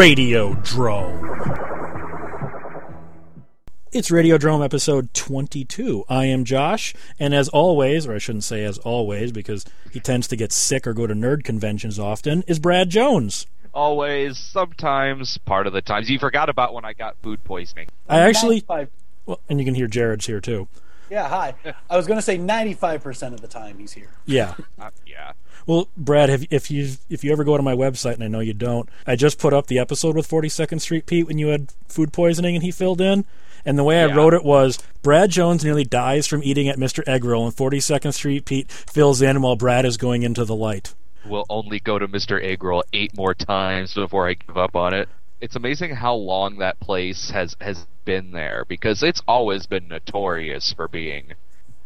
Radio Drome. It's Radio Drome episode 22. I am Josh, and as always, or I shouldn't say as always because he tends to get sick or go to nerd conventions often, is Brad Jones. Always, sometimes, part of the times. You forgot about when I got food poisoning. I actually, 95 well, and you can hear Jared's here too. Yeah, hi. I was going to say 95% of the time he's here. Yeah. Uh, yeah. Well, Brad, have, if you if you ever go to my website, and I know you don't, I just put up the episode with 42nd Street Pete when you had food poisoning and he filled in. And the way I Yeah. wrote it was Brad Jones nearly dies from eating at Mr. Eggroll, and 42nd Street Pete fills in while Brad is going into the light. We'll only go to Mr. Egg Roll eight more times before I give up on it. It's amazing how long that place has has been there because it's always been notorious for being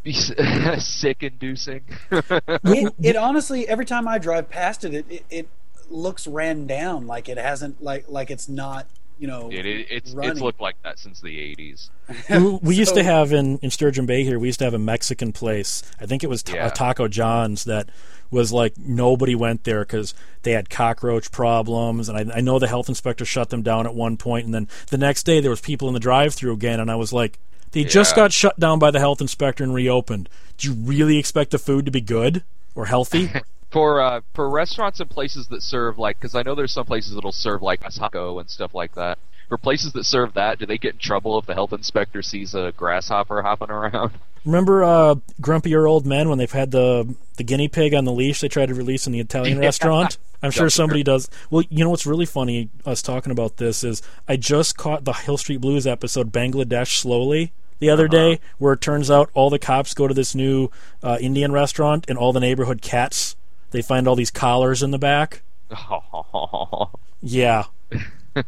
sick inducing. It, it honestly, every time I drive past it, it, it, it looks ran down like it hasn't, like like it's not, you know. it, it, it's it's looked like that since the 80s. we, we used to have in, in Sturgeon Bay here. We used to have a Mexican place. I think it was ta- Yeah. Taco John's that was like nobody went there because they had cockroach problems, and I, I know the health inspector shut them down at one point, and then the next day there was people in the drive-through again, and I was like, they just got shut down by the health inspector and reopened. Do you really expect the food to be good or healthy? For uh, for restaurants and places that serve like, because I know there's some places that'll serve like a taco and stuff like that. For places that serve that, do they get in trouble if the health inspector sees a grasshopper hopping around? Remember uh, grumpier old men when they've had the the guinea pig on the leash they tried to release in the Italian Yeah. restaurant? I'm sure somebody does. Well, you know what's really funny us talking about this is I just caught the Hill Street Blues episode Bangladesh Slowly the other day where it turns out all the cops go to this new uh, Indian restaurant and all the neighborhood cats they find all these collars in the back. Yeah.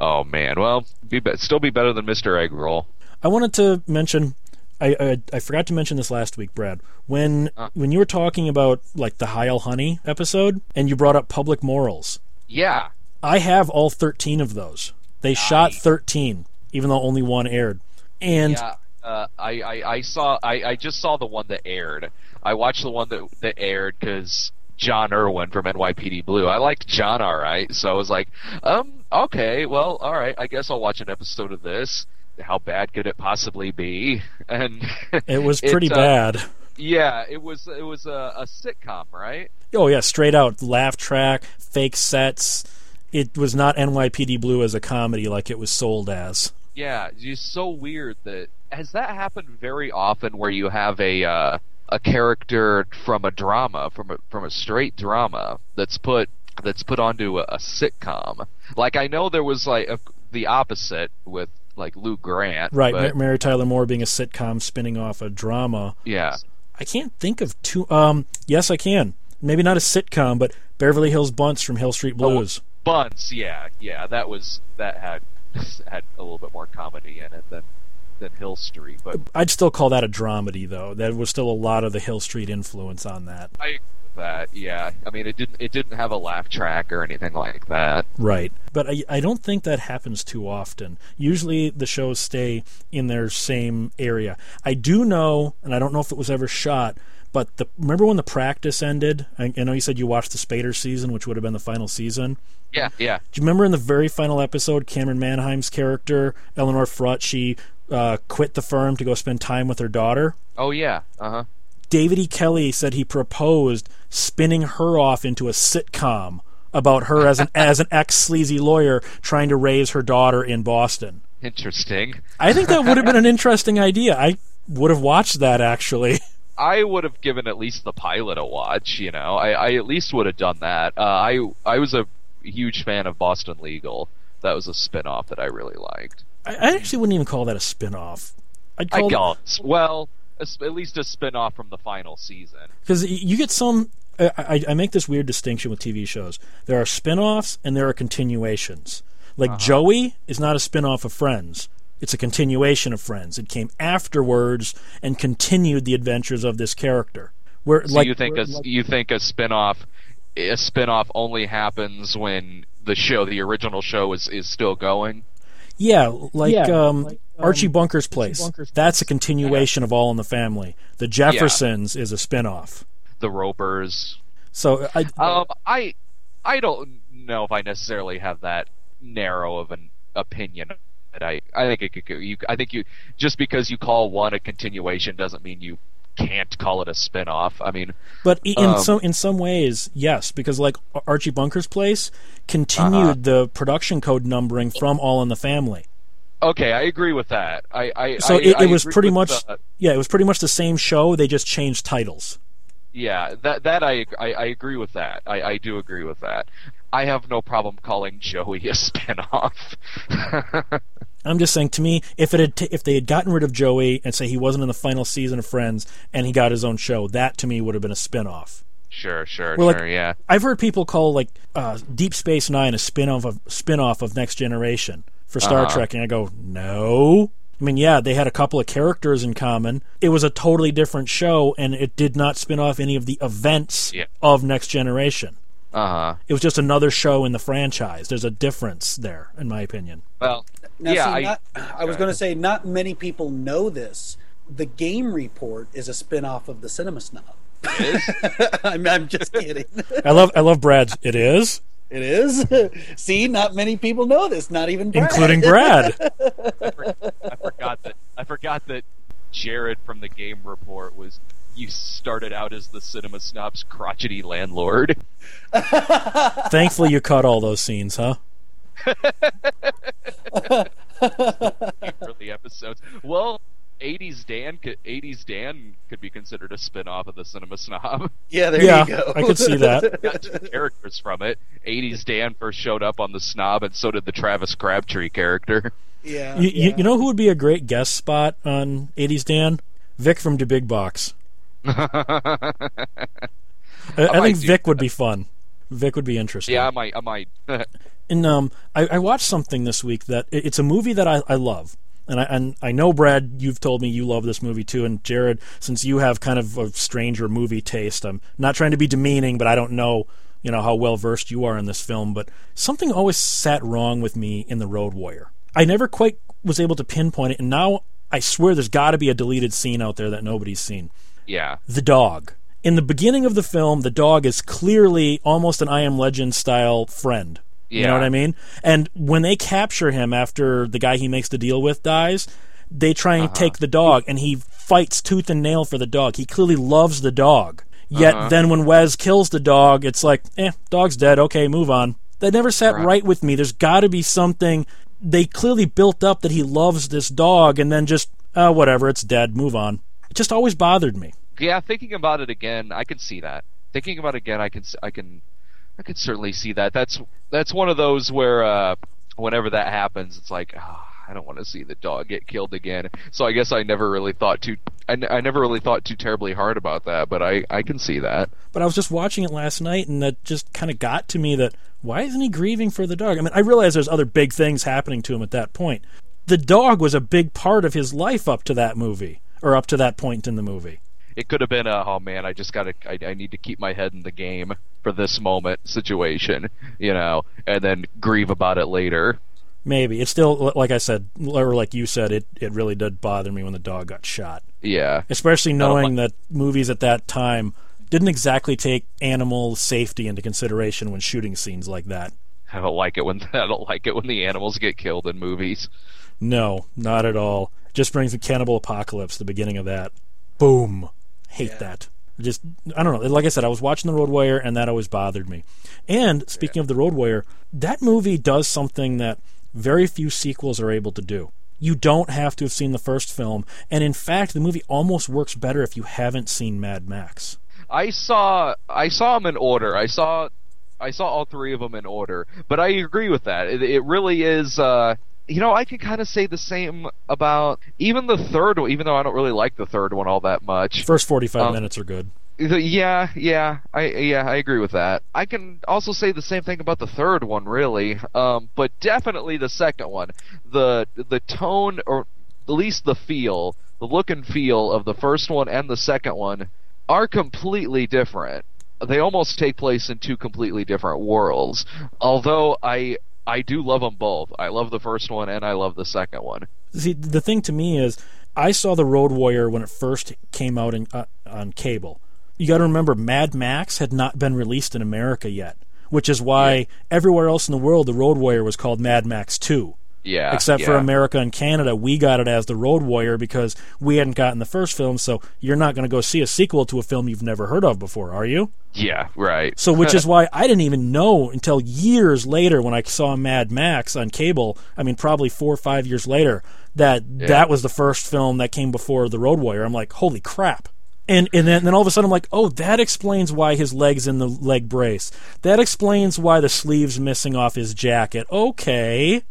oh man, well, be, still be better than Mr. Egg Roll. I wanted to mention. I, I I forgot to mention this last week, Brad. When Uh. when you were talking about like the Heil Honey episode, and you brought up public morals, Yeah, I have all thirteen of those. They shot thirteen, even though only one aired. And yeah. Uh, I, I I saw I, I just saw the one that aired. I watched the one that that aired because John Irvin from NYPD Blue. I liked John all right, so I was like, um, okay, well, all right. I guess I'll watch an episode of this. How bad could it possibly be? And it was pretty uh, bad. Yeah, it was it was a, a sitcom, right? Oh yeah, straight out laugh track, fake sets. It was not NYPD Blue as a comedy like it was sold as. Yeah, it's so weird that has that happened very often where you have a uh, a character from a drama from a from a straight drama that's put that's put onto a, a sitcom. Like I know there was like a, the opposite with like Lou Grant, Right, But, Mary Tyler Moore being a sitcom spinning off a drama. yeah, I can't think of two. Um, yes, I can. Maybe not a sitcom, but Beverly Hills Buntz from Hill Street Blues. Buntz. Yeah, yeah, that was that had had a little bit more comedy in it than than Hill Street, but I'd still call that a dramedy, though. There was still a lot of the Hill Street influence on that. I that. Yeah, I mean it didn't it didn't have a laugh track or anything like that. Right. But I, I don't think that happens too often. Usually the shows stay in their same area. I do know, and I don't know if it was ever shot, but the remember when the practice ended? I, I know you said you watched the Spader season, which would have been the final season. Yeah, yeah. Do you remember in the very final episode, Camryn Manheim's character, Ellenor Frutt, she uh, quit the firm to go spend time with her daughter? Oh yeah. Uh huh. David E. Kelley said he proposed spinning her off into a sitcom about her as an as an ex sleazy lawyer trying to raise her daughter in Boston. Interesting. I think that would have been an interesting idea. I would have watched that actually. I would have given at least the pilot a watch. You know, I, I at least would have done that. Uh, I I was a huge fan of Boston Legal. That was a spin-off that I really liked. I, I actually wouldn't even call that a spin-off. I'd I call guess. Well, a s- at least a spin-off from the final season. because you get some. I, I, I make this weird distinction with TV shows. There are spin-offs and there are continuations. Like Joey is not a spin-off of Friends. It's a continuation of Friends. It came afterwards and continued the adventures of this character. Where So like you think a you think a spin-off a spin-off only happens when the show, the original show, is is still going? yeah, like Yeah, um, like, Archie um, Bunker's Place. Bunker's That's a continuation of All in the Family. The Jeffersons is a spin-off. The Ropers. So I Um, I I don't know if I necessarily have that narrow of an opinion. I, I think it could. go- You, I think you just because you call one a continuation doesn't mean you can't call it a spin-off. I mean, But in Um, some in some ways, yes, because like Archie Bunker's Place continued Uh-huh. the production code numbering from All in the Family. okay, I agree with that. I, I So I, it, I was pretty much the- yeah, it was pretty much the same show. They just changed titles. Yeah, that that I, I I agree with that. I I do agree with that. I have no problem calling Joey a spin-off. I'm just saying to me, if it had t- if they had gotten rid of Joey and say he wasn't in the final season of Friends and he got his own show, that to me would have been a spin-off. sure, sure, Well, like- sure. yeah. I've heard people call like uh, Deep Space Nine a spin-off of spin-off of Next Generation for Star Uh-huh. Trek, and I go, no. I mean, yeah, they had a couple of characters in common. It was a totally different show, and it did not spin off any of the events Yeah. of Next Generation. Uh huh. It was just another show in the franchise. There's a difference there, in my opinion. Well, Now, yeah. see, I, not, I was going to say, not many people know this. The Game Report is a spin-off of the Cinema Snob. it is? I'm, I'm just kidding. I love, I love Brad's. It is, it is. See, not many people know this. Not even Brad. including Brad. I, for- I forgot that. I forgot that Jared from the Game Report was. You started out as the cinema snob's crotchety landlord. Thankfully, you cut all those scenes, huh? for the episodes. Well, 80s Dan could 80s Dan could be considered a spin-off of the Cinema Snob. Yeah, there yeah, you go. I could see that. Got two characters from it. 80s Dan first showed up on the Snob, and so did the Travis Crabtree character. Yeah, You, yeah. you know who would be a great guest spot on 80s Dan? Vic from the Big Box. I, I might think Vic would be fun. Vic would be interesting. yeah, I might. I might. And um, I, I watched something this week that it's a movie that I, I love, and I and I know Brad, you've told me you love this movie too, and Jared, since you have kind of a stranger movie taste, I'm not trying to be demeaning, but I don't know, you know, how well versed you are in this film, but something always sat wrong with me in the Road Warrior. I never quite was able to pinpoint it, and now I swear there's got to be a deleted scene out there that nobody's seen yeah. the dog. In the beginning of the film, the dog is clearly almost an I Am Legend style friend. Yeah. You know what I mean? And when they capture him after the guy he makes the deal with dies, they try and take the dog, and he fights tooth and nail for the dog. He clearly loves the dog. Yet then when Wez kills the dog, it's like, eh, dog's dead. Okay, move on. That never sat Right. right with me. There's got to be something. They clearly built up that he loves this dog, and then just, oh, whatever, it's dead. Move on. It just always bothered me. Yeah. Thinking about it again, I can see that. Thinking about it again, I can, I can. I can certainly see that. That's that's one of those where uh, whenever that happens, it's like. ah, I don't want to see the dog get killed again. So I guess I never really thought too. I, n- I never really thought too terribly hard about that, but I, I can see that. But I was just watching it last night, and that just kind of got to me that why isn't he grieving for the dog? I mean, I realize there's other big things happening to him at that point. The dog was a big part of his life up to that movie, or up to that point in the movie. It could have been a oh man, I just gotta I, I need to keep my head in the game for this moment situation, you know, and then grieve about it later. Maybe it's still like I said, or like you said, it it really did bother me when the dog got shot, Yeah. especially don't knowing that movies at that time didn't exactly take animal safety into consideration when shooting scenes like that. I don't like it when I don't like it when the animals get killed in movies. No, not at all. Just brings the cannibal apocalypse. The beginning of that. Boom. Hate Yeah. that. Just I don't know. Like I said, I was watching the Road Warrior, and that always bothered me. And speaking of the Road Warrior, that movie does something that very few sequels are able to do. You don't have to have seen the first film, and in fact, the movie almost works better if you haven't seen Mad Max. I saw I saw them in order. I saw I saw all three of them in order. But I agree with that. It, it really is. Uh, you know, I can kind of say the same about even the third one. Even though I don't really like the third one all that much. First forty-five Um, minutes are good. Yeah, yeah, I yeah, I agree with that. I can also say the same thing about the third one, really. Um, but definitely the second one. The the tone, or at least the feel, the look and feel of the first one and the second one are completely different. They almost take place in two completely different worlds. Although I I do love them both. I love the first one and I love the second one. See, the thing to me is, I saw the Road Warrior when it first came out in, uh, on cable. You got to remember, Mad Max had not been released in America yet. which is why everywhere else in the world the Road Warrior was called Mad Max 2. Yeah. Except for. America and Canada, we got it as the Road Warrior because we hadn't gotten the first film, so you're not going to go see a sequel to a film you've never heard of before, are you? Yeah, right. So, which is why I didn't even know until years later when I saw Mad Max on cable. I mean, probably four or five years later, that that was the first film that came before The Road Warrior. I'm like, holy crap. And and then, and then all of a sudden I'm like, oh, that explains why his leg's in the leg brace. That explains why the sleeve's missing off his jacket. Okay.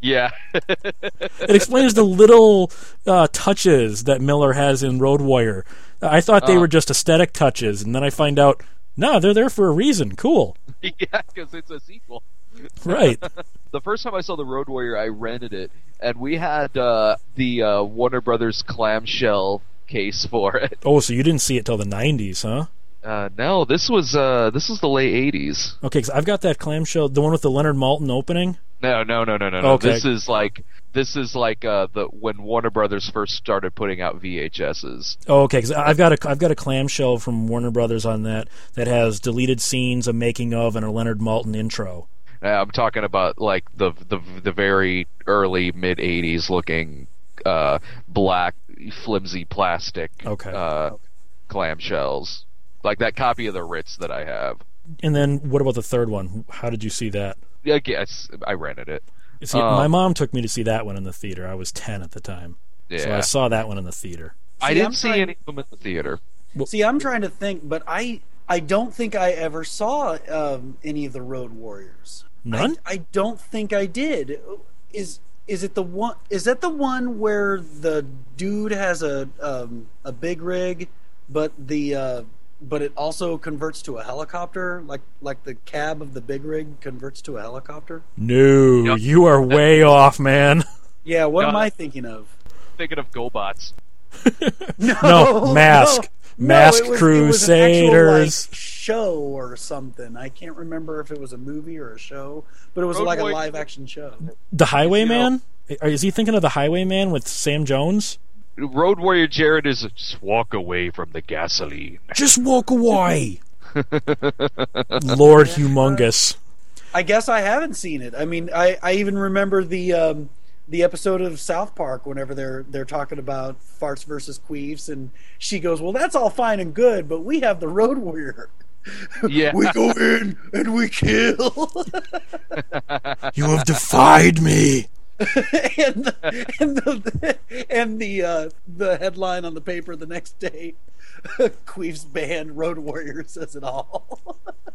Yeah. It explains the little uh, touches that Miller has in Road Warrior. I thought they Uh. were just aesthetic touches, and then I find out, no, they're there for a reason. Cool. yeah, because it's a sequel. Right. The first time I saw the Road Warrior, I rented it, and we had uh, the uh, Warner Brothers clamshell case for it. Oh, so you didn't see it till the '90s, huh? Uh, no, this was uh, this was the late '80s. Okay, because I've got that clamshell, the one with the Leonard Maltin opening. No, no, no, no, no, no. Okay. This is like this is like uh, the when Warner Brothers first started putting out VHSs. Oh, okay, because I've got a I've got a clamshell from Warner Brothers on that that has deleted scenes, a making of, and a Leonard Maltin intro. I'm talking about like the the the very early mid '80s looking uh, black flimsy plastic Okay. uh, clamshells, like that copy of the Ritz that I have. And then what about the third one? How did you see that? Yeah, I guess I rented it. See, Um, my mom took me to see that one in the theater. I was ten at the time, Yeah, so I saw that one in the theater. I didn't I'm see trying- any of them in the theater. See, I'm trying to think, but I I don't think I ever saw um, any of the Road Warriors. None? I, I don't think I did. Is is it the one? Is that the one where the dude has a um, a big rig, but the uh, but it also converts to a helicopter, like like the cab of the big rig converts to a helicopter? No, Yep. you are way off, man. Yeah, what am I thinking of? Thinking of GoBots. No, No, Mask. No. Mask no, it was, It was an actual, Crusaders. like, show or something. I can't remember if it was a movie or a show, but it was Road like a live action show. The Highwayman? You Is he thinking of the Highwayman with Sam Jones? Road Warrior Jared is just walk away from the gasoline. Just walk away. Lord Humungus. I guess I haven't seen it. I mean, I, I even remember the um, the episode of South Park whenever they're they're talking about farts versus queefs, and she goes, "Well, that's all fine and good, but we have the Road Warrior. Yeah. we go in and we kill." You have defied me. and the, and the and the uh, the headline on the paper the next day, Queef's band Road Warrior says it all.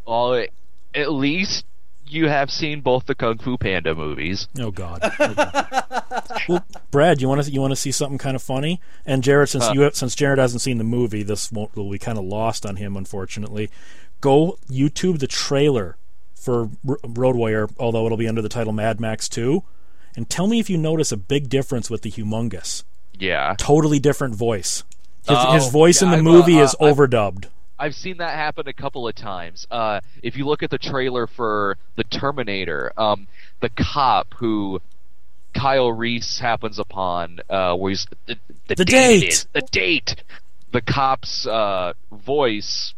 Well, at least you have seen both the Kung Fu Panda movies. Oh God. Oh, God. well, Brad, you want to you want to see something kind of funny? And Jared, since you since Jared hasn't seen the movie, this won't will be kind of lost on him, unfortunately. Go YouTube the trailer for R- Road Warrior, although it'll be under the title Mad Max Two, and tell me if you notice a big difference with the Humungus. Yeah, Totally different voice. His, Oh, his voice in the I've, uh, movie is uh, I've- overdubbed. I've seen that happen a couple of times. Uh, if you look at the trailer for the Terminator, um, the cop who Kyle Reese happens upon, uh, where he's the, the, The date, date! is- the date. The cop's uh, voice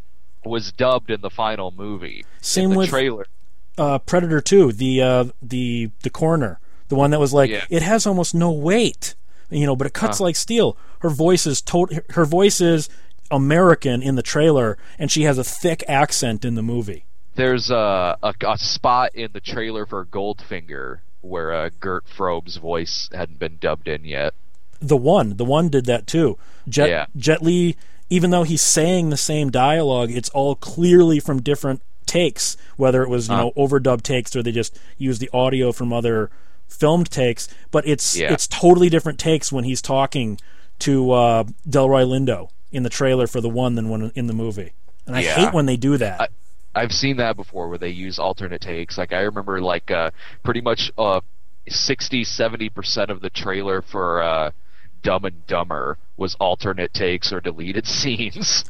was dubbed in the final movie. Same in the with- trailer. uh, Predator Two, the uh, the the corner, the one that was like Yeah. it has almost no weight, you know, but it cuts Huh. like steel. Her voice is tot- Her voice is American in the trailer, and she has a thick accent in the movie. There's a, a, a spot in the trailer for Goldfinger where uh, Gert Frobe's voice hadn't been dubbed in yet. The one, the one did that too. Jet Yeah. Jet Li, even though he's saying the same dialogue, it's all clearly from different takes. Whether it was you Huh. know overdubbed takes or they just used the audio from other filmed takes, but it's Yeah. it's totally different takes when he's talking to uh, Delroy Lindo in the trailer for the one than when in the movie. And I Yeah. hate when they do that. I- I've seen that before where they use alternate takes. Like I remember like uh pretty much uh 60 70% of the trailer for uh Dumb and Dumber was alternate takes or deleted scenes.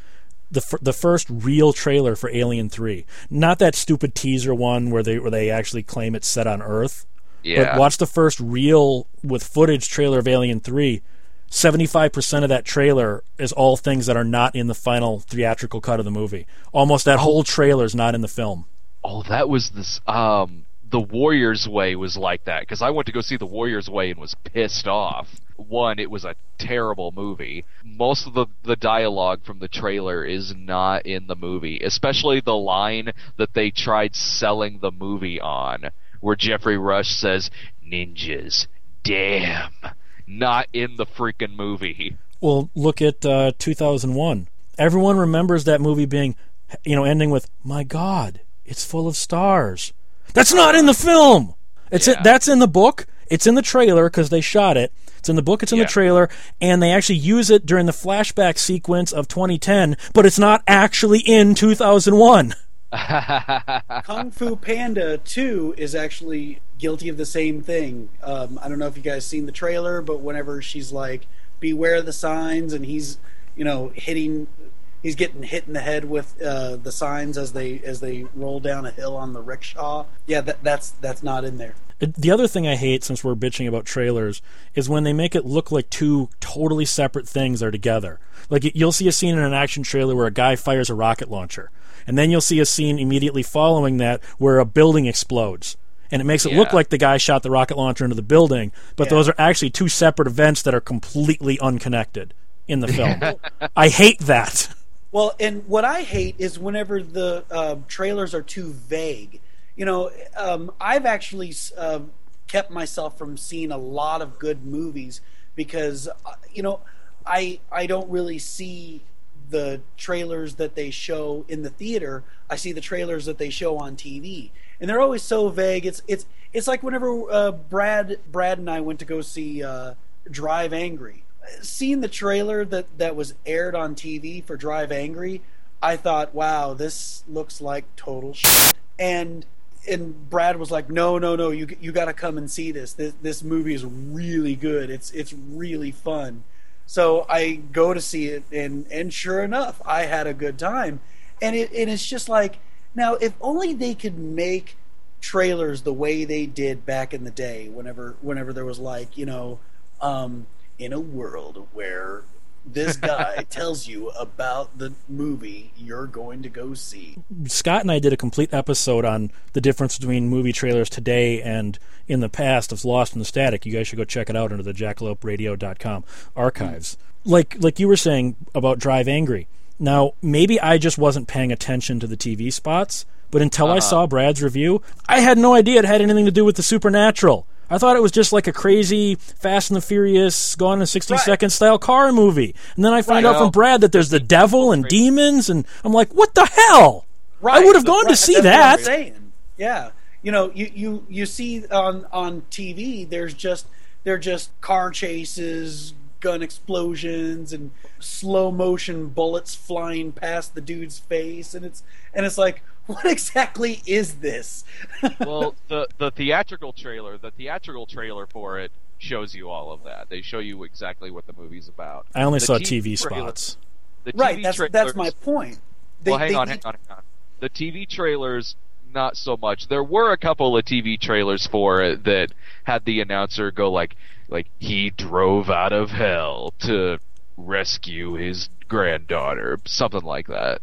the fir- the first real trailer for Alien Three, not that stupid teaser one where they where they actually claim it's set on Earth. Yeah. But watch the first real with footage trailer of Alien 3. 75% of that trailer is all things that are not in the final theatrical cut of the movie. Almost that whole trailer is not in the film. Oh, that was this. Um, the Warriors Way was like that because I went to go see the Warriors Way and was pissed off. One, it was a terrible movie. Most of the the dialogue from the trailer is not in the movie, especially the line that they tried selling the movie on, where Geoffrey Rush says "ninjas." Damn, not in the freaking movie. Well, look at uh, 2001. Everyone remembers that movie being, you know, ending with "My God, it's full of stars." That's not in the film. It's Yeah. in, that's in the book. It's in the trailer because they shot it. It's in the book. It's in Yeah. the trailer, and they actually use it during the flashback sequence of 2010. But it's not actually in 2001. Kung Fu Panda 2 is actually guilty of the same thing. Um, I don't know if you guys seen the trailer, but whenever she's like, "Beware the signs," and he's, you know, hitting, he's getting hit in the head with uh, the signs as they as they roll down a hill on the rickshaw. Yeah, that, that's that's not in there. The other thing I hate, since we're bitching about trailers, is when they make it look like two totally separate things are together. Like you'll see a scene in an action trailer where a guy fires a rocket launcher, and then you'll see a scene immediately following that where a building explodes. And it makes it look like the guy shot the rocket launcher into the building, but Yeah. those are actually two separate events that are completely unconnected in the film. I hate that. Well, and what I hate is whenever the uh, trailers are too vague. You know, um, I've actually uh, kept myself from seeing a lot of good movies because, uh, you know, I I don't really see the trailers that they show in the theater. I see the trailers that they show on TV, and they're always so vague. It's it's it's like whenever uh, Brad Brad and I went to go see uh, Drive Angry seeing the trailer that that was aired on TV for Drive Angry, I thought, wow, this looks like total shit. And and Brad was like, no, no, no, you you got to come and see this. This this movie is really good. It's it's really fun. So I go to see it, and and sure enough, I had a good time. And it and it's just like now, if only they could make trailers the way they did back in the day. Whenever whenever there was like you know. Um, in a world where this guy tells you about the movie you're going to go see. Scott and I did a complete episode on the difference between movie trailers today and in the past of Lost in the Static. You guys should go check it out under the jackaloperadio.com archives. Like like you were saying about Drive Angry. Now, maybe I just wasn't paying attention to the TV spots, but until I uh-huh. saw Brad's review, I had no idea it had anything to do with the supernatural. I thought it was just like a crazy Fast and the Furious Gone in 60 Right. Seconds style car movie. And then I find Right. out from Brad that there's the devil and demons, and I'm like, what the hell? Right. I would have gone to see That's what that. Yeah. You know, you, you, you see on on TV there's just they're just car chases, gun explosions and slow motion bullets flying past the dude's face and it's and it's like what exactly is this? well, the the theatrical trailer, the theatrical trailer for it shows you all of that. They show you exactly what the movie's about. I only The saw TV TV trailer- spots. The right, that's trailers, that's my point. They- well, hang they on, need- hang on, hang on. The TV trailers, not so much. There were a couple of TV trailers for it that had the announcer go like, like he drove out of hell to rescue his granddaughter, something like that.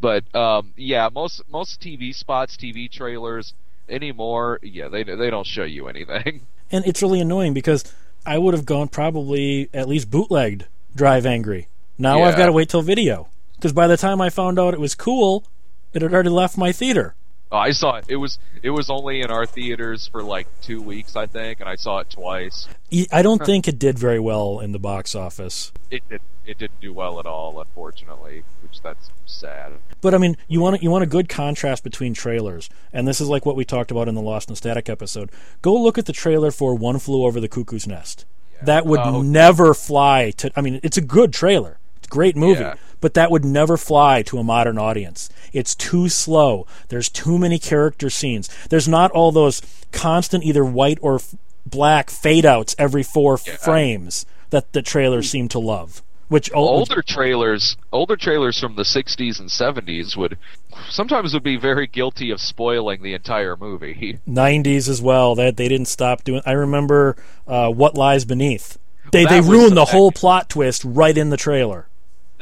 But um, yeah, most most TV spots, TV trailers anymore, yeah, they they don't show you anything. And it's really annoying because I would have gone probably at least bootlegged Drive Angry. Now I've got to wait till video. Because by the time I found out it was cool, it had already left my theater. Oh, I saw it. It was it was only in our theaters for like two weeks, I think, and I saw it twice. I don't think it did very well in the box office. It did it didn't do well at all, unfortunately, which that's sad. But I mean, you want you want a good contrast between trailers, and this is like what we talked about in the Lost and Static episode. Go look at the trailer for One Flew Over the Cuckoo's Nest. That would Oh. never fly to. I mean, it's a good trailer. Great movie, Yeah. but that would never fly to a modern audience. It's too slow. There's too many character scenes. There's not all those constant either white or f- black fade outs every four Yeah. frames that the trailers seem to love. Which o- which- older trailers older trailers from the 60s and 70s would sometimes would be very guilty of spoiling the entire movie 90s as well that they didn't stop doing i remember uh, what lies beneath they That they ruined the the- whole plot twist right in the trailer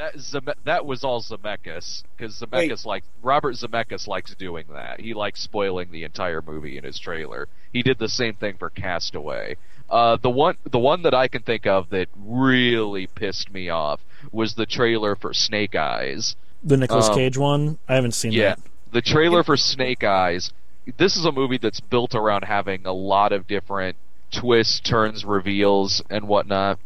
that Zeme- that was all Zemeckis because Zemeckis like Robert Zemeckis likes doing that. He likes spoiling the entire movie in his trailer. He did the same thing for Castaway. Uh, the one the one that I can think of that really pissed me off was the trailer for Snake Eyes. The Nicolas Um, Cage one. I haven't seen Yeah, that. the trailer for Snake Eyes. This is a movie that's built around having a lot of different twists, turns, reveals, and whatnot.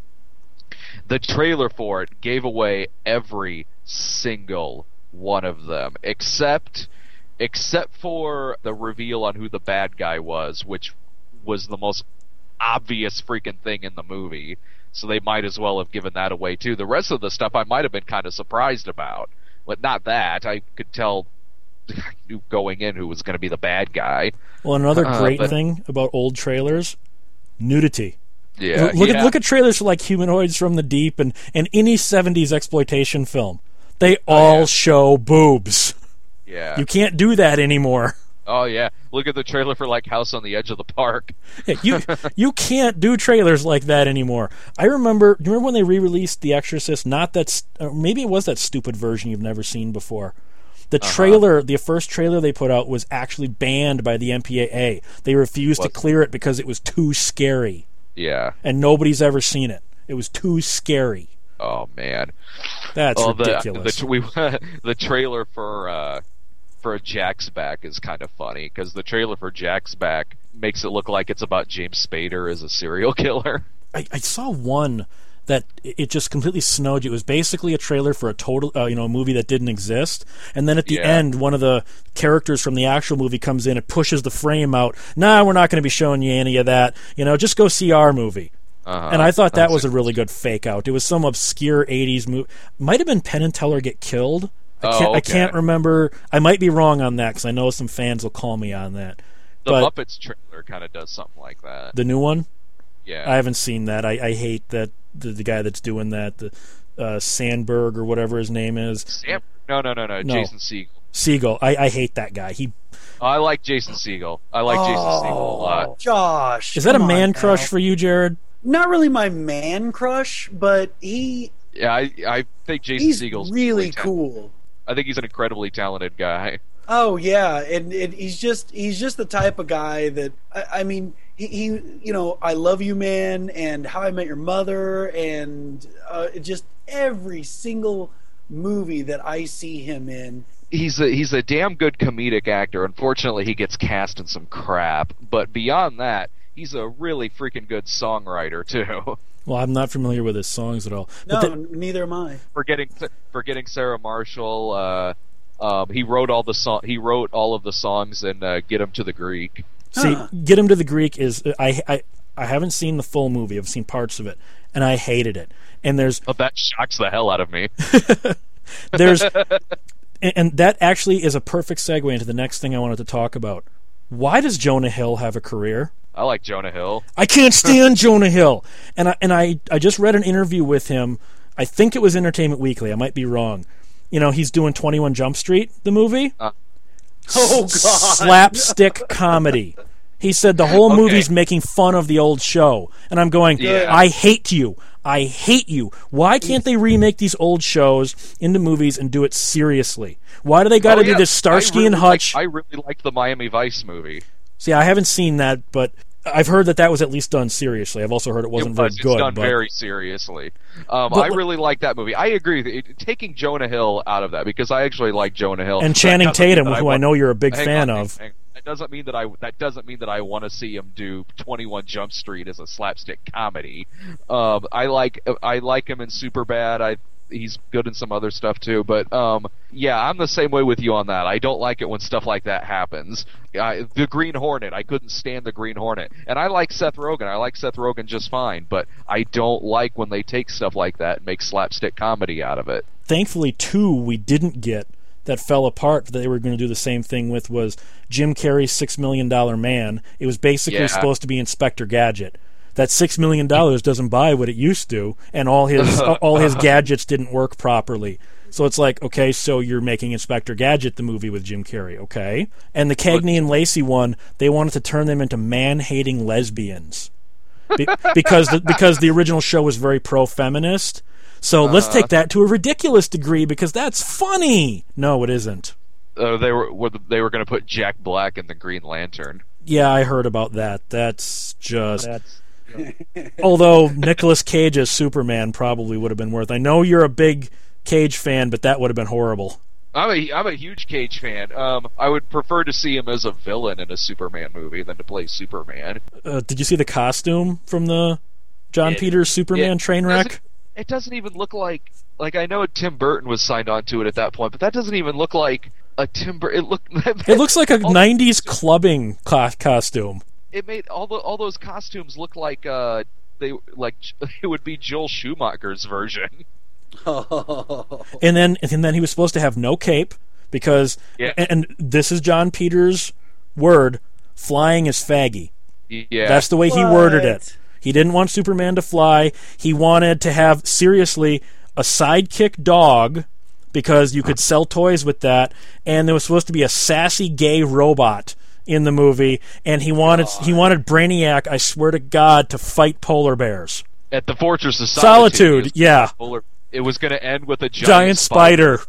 The trailer for it gave away every single one of them, except except for the reveal on who the bad guy was, which was the most obvious freaking thing in the movie. So they might as well have given that away too. The rest of the stuff I might have been kind of surprised about, but not that. I could tell I knew going in who was going to be the bad guy. Well, another Uh, great but- thing about old trailers, nudity. Yeah, look yeah. at look at trailers for like humanoids from the deep and, and any '70s exploitation film. They all Oh, yeah. show boobs. yeah. You can't do that anymore. Oh yeah, look at the trailer for like House on the Edge of the Park. Yeah, you you can't do trailers like that anymore. I remember. Do you remember when they re-released The Exorcist? Not that, maybe it was that stupid version you've never seen before. The Uh-huh. trailer, the first trailer they put out, was actually banned by the MPAA. They refused to clear it because it was too scary, Yeah. and nobody's ever seen it. It was too scary. Oh man. That's the, ridiculous. The, we, the trailer for uh, for Jack's Back is kind of funny because the trailer for Jack's Back makes it look like it's about James Spader as a serial killer. I, I saw one that it just completely snowed you. It was basically a trailer for a total, uh, you know, a movie that didn't exist. And then at the Yeah. end, one of the characters from the actual movie comes in and pushes the frame out. Nah, we're not going to be showing you any of that. You know, just go see our movie. Uh-huh. And I thought that was a really good fake out. It was some obscure '80s movie. Might have been Penn and Teller get killed. I Oh, can't, I okay. can't remember. I might be wrong on that because I know some fans will call me on that. the but- Muppets trailer kind of does something like that. The new one. Yeah. I haven't seen that. I, I hate that the, the guy that's doing that, the uh, Sandberg or whatever his name is, Sam? No, no, no, no. No. Jason Segel. Siegel. I, I hate that guy. He I like Jason Segel. I like Jason Segel a lot. Josh, is that a come on man now. crush for you, Jared? Not really my man crush, but he Yeah, I, I think Jason he's Segel's really ta- cool. I think he's an incredibly talented guy. Oh yeah, and, and he's just he's just the type of guy that I, I mean he, he you know I love you man and How I Met Your Mother and uh, just every single movie that I see him in. He's a he's a damn good comedic actor. Unfortunately, he gets cast in some crap. But beyond that, he's a really freaking good songwriter too. Well, I'm not familiar with his songs at all. No, But neither am I. forgetting forgetting Sarah Marshall. Uh, um, he wrote all the song. He wrote all of the songs in uh, "Get Him to the Greek." See, Huh. get him to the Greek is I, I I haven't seen the full movie. I've seen parts of it, and I hated it. And there's Oh, that shocks the hell out of me. there's and, and that actually is a perfect segue into the next thing I wanted to talk about. Why does Jonah Hill have a career? I like Jonah Hill. I can't stand Jonah Hill. And I and I, I just read an interview with him. I think it was Entertainment Weekly. I might be wrong. You know, he's doing 21 Jump Street, the movie. Uh. Oh God! Slapstick comedy. He said the whole Okay. movie's making fun of the old show. And I'm going, Yeah. I hate you. I hate you. Why can't they remake these old shows into movies and do it seriously? Why do they got to Oh, do this Starsky really and Hutch? Like, I really like the Miami Vice movie. See, I haven't seen that, but I've heard that that was at least done seriously. I've also heard it wasn't it very good. It's done but very seriously. Um, But- I really like that movie. I agree with it. Taking Jonah Hill out of that because I actually like Jonah Hill and Channing Tatum, who I know you're a big fan on, of. hang- hang- That doesn't mean that I that doesn't mean that I want to see him do 21 Jump Street as a slapstick comedy. Um, I like I like him in Superbad. I he's good in some other stuff too. But um, yeah, I'm the same way with you on that. I don't like it when stuff like that happens. I, the Green Hornet, I couldn't stand the Green Hornet, and I like Seth Rogen. I like Seth Rogen just fine, but I don't like when they take stuff like that and make slapstick comedy out of it. Thankfully, two we didn't get that fell apart that they were going to do the same thing with was Jim Carrey's Six Million Dollar Man. It was basically Yeah. supposed to be Inspector Gadget. That six million dollars doesn't buy what it used to, and all his all his gadgets didn't work properly. So it's like, okay, so you're making Inspector Gadget the movie with Jim Carrey, okay? And the Cagney and Lacey one, they wanted to turn them into man-hating lesbians. Be- because the, because the original show was very pro-feminist. So let's Uh-huh. take that to a ridiculous degree because that's funny. No, it isn't. Uh, they were were- they were going to put Jack Black in the Green Lantern. Yeah, I heard about that. That's just. Although Nicolas Cage as Superman probably would have been worth. I know you're a big Cage fan, but that would have been horrible. I'm a I'm a huge Cage fan. Um, I would prefer to see him as a villain in a Superman movie than to play Superman. Uh, did you see the costume from the Jon It- Peters Superman it train doesn't- wreck? It doesn't even look like like I know Tim Burton was signed on to it at that point, but that doesn't even look like a Tim Burton. It look It looks like a '90s clubbing co- costume. It made all the all those costumes look like uh they like it would be Joel Schumacher's version. and then and then he was supposed to have no cape because Yeah. and, and this is Jon Peters' word flying is faggy. Yeah, That's the way he worded it. What? He didn't want Superman to fly. He wanted to have seriously a sidekick dog because you could sell toys with that and there was supposed to be a sassy gay robot in the movie and he wanted he wanted Brainiac, I swear to god, to fight polar bears. at the Fortress of Solitude, Solitude. yeah. Polar- It was going to end with a giant, Giant spider.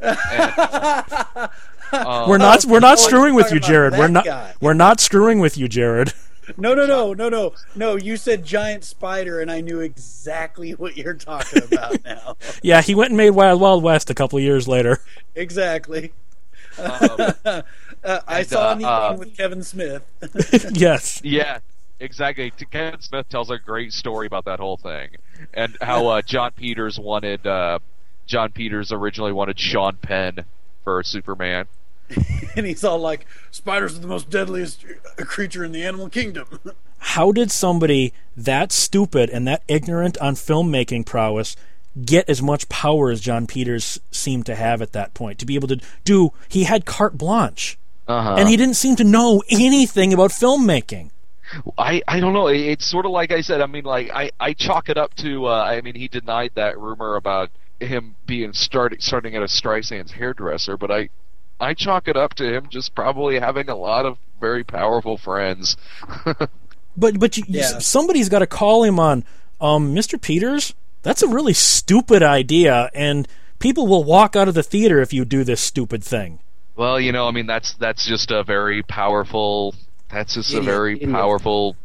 Uh, We're not we're not screwing with you, Jared. We're not guy. we're not screwing with you, Jared. No, no, no, no, no, no. You said giant spider, and I knew exactly what you're talking about now. Yeah, he went and made Wild Wild West a couple of years later. exactly. um, Uh, I And, saw uh, anything uh, with Kevin Smith. yes. Yeah, exactly. Kevin Smith tells a great story about that whole thing, and how uh, Jon Peters wanted uh, Jon Peters originally wanted Sean Penn for Superman. and he's all like, "Spiders are the most deadliest creature in the animal kingdom." How did somebody that stupid and that ignorant on filmmaking prowess get as much power as Jon Peters seemed to have at that point to be able to do he had carte blanche Uh-huh. and he didn't seem to know anything about filmmaking. I I don't know. It's sort of like I said. I mean, like I I chalk it up to. Uh, I mean, he denied that rumor about him being starting starting at a Streisand's hairdresser, but I I chalk it up to him just probably having a lot of very powerful friends. But but you, Yeah. somebody's got to call him on um Mr. Peters. That's a really stupid idea and people will walk out of the theater if you do this stupid thing. Well, you know, I mean, that's that's just a very powerful. That's just a very idiot. powerful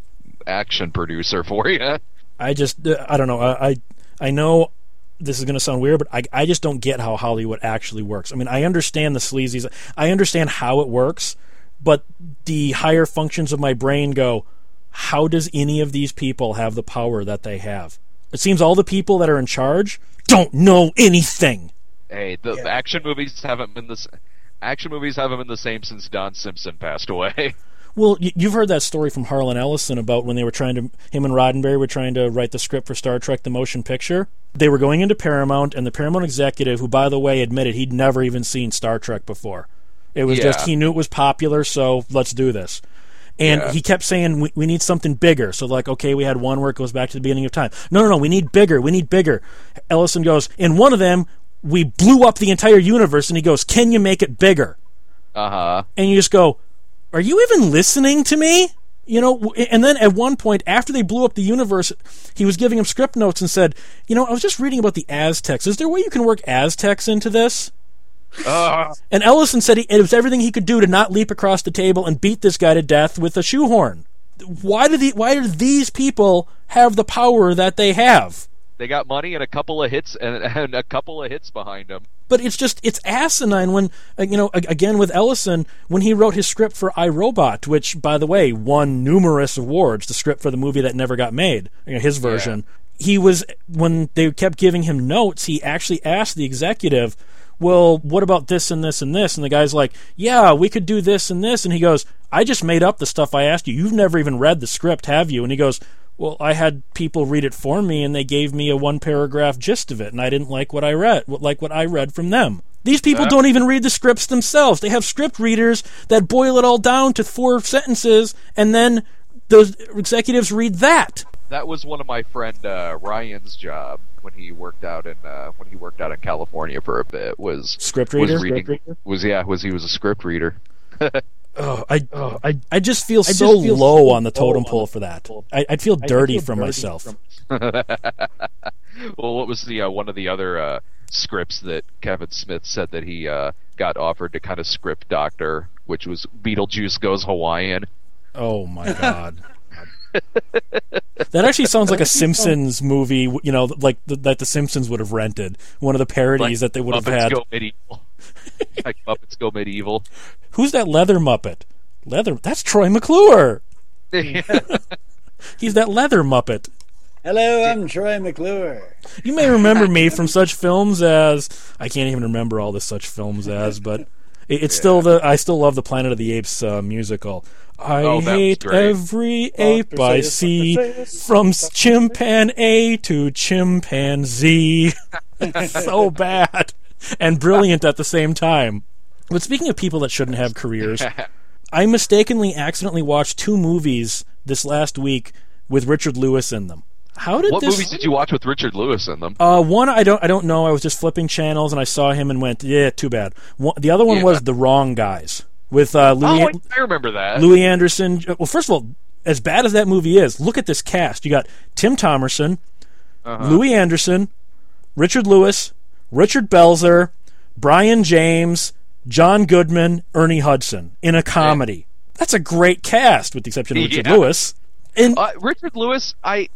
action producer for you. I just uh, I don't know. I I, I know this is going to sound weird, but I I just don't get how Hollywood actually works. I mean, I understand the sleazies. I understand how it works, but the higher functions of my brain go, how does any of these people have the power that they have? It seems all the people that are in charge don't know anything. Hey, the, the action movies haven't been this. Action movies haven't been the same since Don Simpson passed away. Well, you've heard that story from Harlan Ellison about when they were trying to, him and Roddenberry were trying to write the script for Star Trek: The Motion Picture. They were going into Paramount, and the Paramount executive, who by the way admitted he'd never even seen Star Trek before, it was just he knew it was popular, so let's do this. And Yeah. he kept saying, we, we need something bigger. So, like, okay, we had one where it goes back to the beginning of time. No, no, no, we need bigger. We need bigger. Ellison goes, in one of them, we blew up the entire universe. And he goes, can you make it bigger? Uh huh. and you just go, "Are you even listening to me?" You know, and then at one point after they blew up the universe, he was giving him script notes and said, "You know, I was just reading about the Aztecs. Is there a way you can work Aztecs into this?" Uh, And Ellison said he, it was everything he could do to not leap across the table and beat this guy to death with a shoehorn. Why do the why do these people have the power that they have? They got money and a couple of hits and, and a couple of hits behind them. But it's just it's asinine when uh, you know again with Ellison when he wrote his script for iRobot, which by the way won numerous awards, the script for the movie that never got made, you know, his version. He was when they kept giving him notes, he actually asked the executive, "Well, what about this and this and this?" And the guy's like, "Yeah, we could do this and this." And he goes, "I just made up the stuff I asked you. You've never even read the script, have you?" And he goes, well, I had people read it for me, and they gave me a one paragraph gist of it, and I didn't like what I read, like what I read from them. These people Yeah. don't even read the scripts themselves. They have script readers that boil it all down to four sentences, and then those executives read that. That was one of my friend uh, Ryan's job when he worked out in uh, when he worked out in California for a bit. Was Script was reader. was yeah was he was a script reader. Oh, I, I, I just feel just so feel low so on the totem pole for that. I, I'd feel I- I dirty feel from dirty myself. from- well, what was the uh, one of the other uh, scripts that Kevin Smith said that he uh, got offered to kind of script doctor, which was Beetlejuice goes Hawaiian. Oh my god. that actually sounds like a Simpsons movie, you know, like the, that the Simpsons would have rented. One of the parodies Like that they would have Muppets had. Go medieval. like Muppets go medieval. Who's that leather Muppet? Leather. That's Troy McClure. He's that leather Muppet. Hello, I'm Troy McClure. You may remember me from such films as I can't even remember all the such films as, but it, it's still the I still love the Planet of the Apes uh, musical. I Oh, hate every ape I see, Seuss, from chimpanzee to chimpanzee. so bad and brilliant at the same time. But speaking of people that shouldn't have careers, I mistakenly accidentally watched two movies this last week with Richard Lewis in them. How did what this? movies did you watch with Richard Lewis in them? Uh, one I don't I don't know. I was just flipping channels and I saw him and went, yeah, too bad. One, the other one Yeah. was The Wrong Guys with uh, Louie oh, I, remember that. Louie Anderson. Well, first of all, as bad as that movie is, look at this cast. You got Tim Thomerson, Uh-huh. Louis Anderson, Richard Lewis, Richard Belzer, Brion James, John Goodman, Ernie Hudson in a comedy. That's a great cast, with the exception of Richard Yeah. Lewis. And Uh, Richard Lewis, I,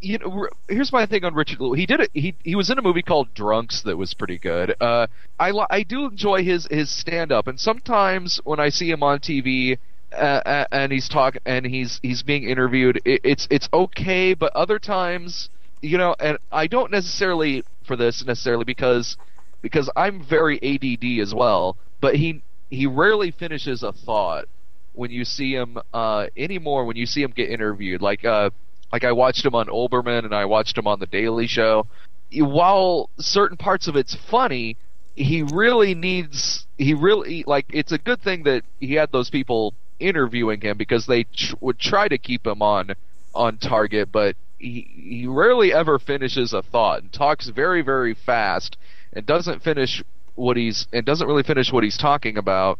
you know, here's my thing on Richard Lewis. He did it. He he was in a movie called Drunks that was pretty good. Uh, I I do enjoy his his stand up, and sometimes when I see him on TV. Uh, uh, and he's talk and he's he's being interviewed. It, it's it's okay, but other times, you know, and I don't necessarily for this necessarily because because I'm very ADD as well. But he he rarely finishes a thought when you see him uh, anymore. When you see him get interviewed, like uh, like I watched him on Olbermann and I watched him on the Daily Show. While certain parts of it's funny, he really needs he really like it's a good thing that he had those people interviewing him because they tr- would try to keep him on on target, but he he rarely ever finishes a thought and talks very very fast and doesn't finish what he's and doesn't really finish what he's talking about.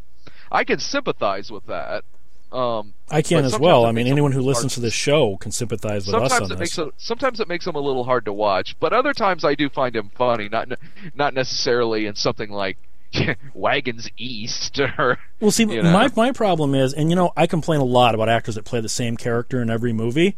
I can sympathize with that. Um, I can as well. I mean, anyone who listens to this show can sympathize with us sometimes on it this. makes sometimes it makes him a little hard to watch, but other times I do find him funny. Not not necessarily in something like Wagons East or Well, see, you know. my my problem is, and you know, I complain a lot about actors that play the same character in every movie.